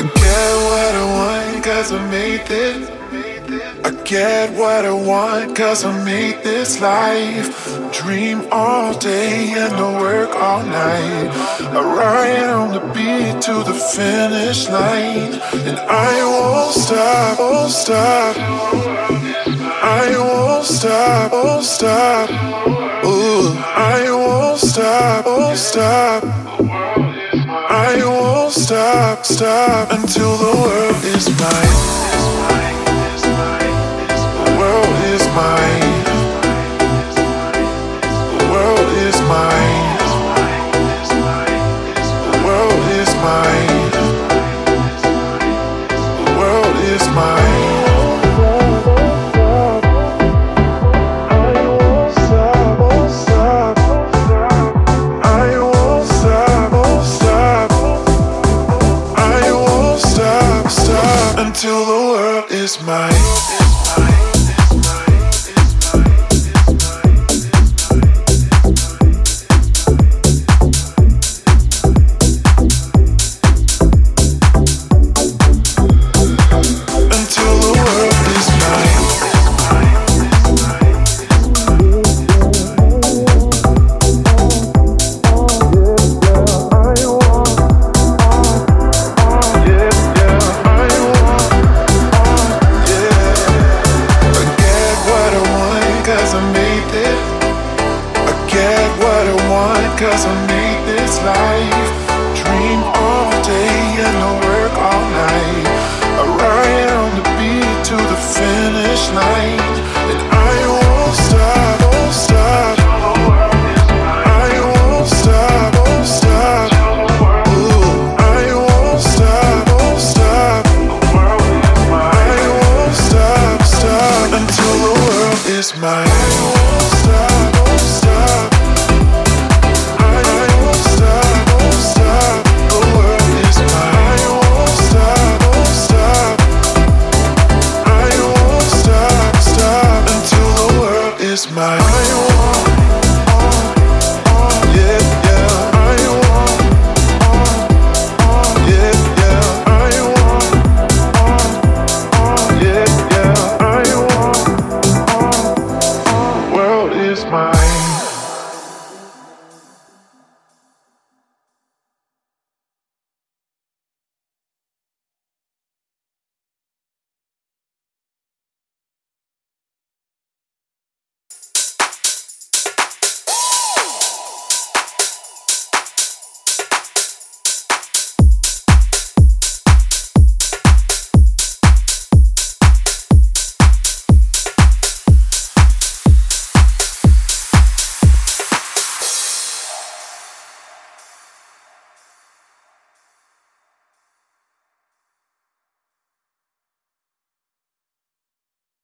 I get what I want cause I made this. I get what I want cause I made this life. Dream all day and I work all night. I ride on the beat to the finish line. And I won't stop, won't stop. I won't stop, won't stop. Ooh, I won't stop, won't stop. I won't stop, stop until the world is mine. The world is mine. Until the world is mine. get what I want, cause I made this life. Dream all day and I work all night. I ride on the beat to the finish line. And I won't stop, won't stop. I won't stop, I won't stop. I won't stop, stop until the world is mine.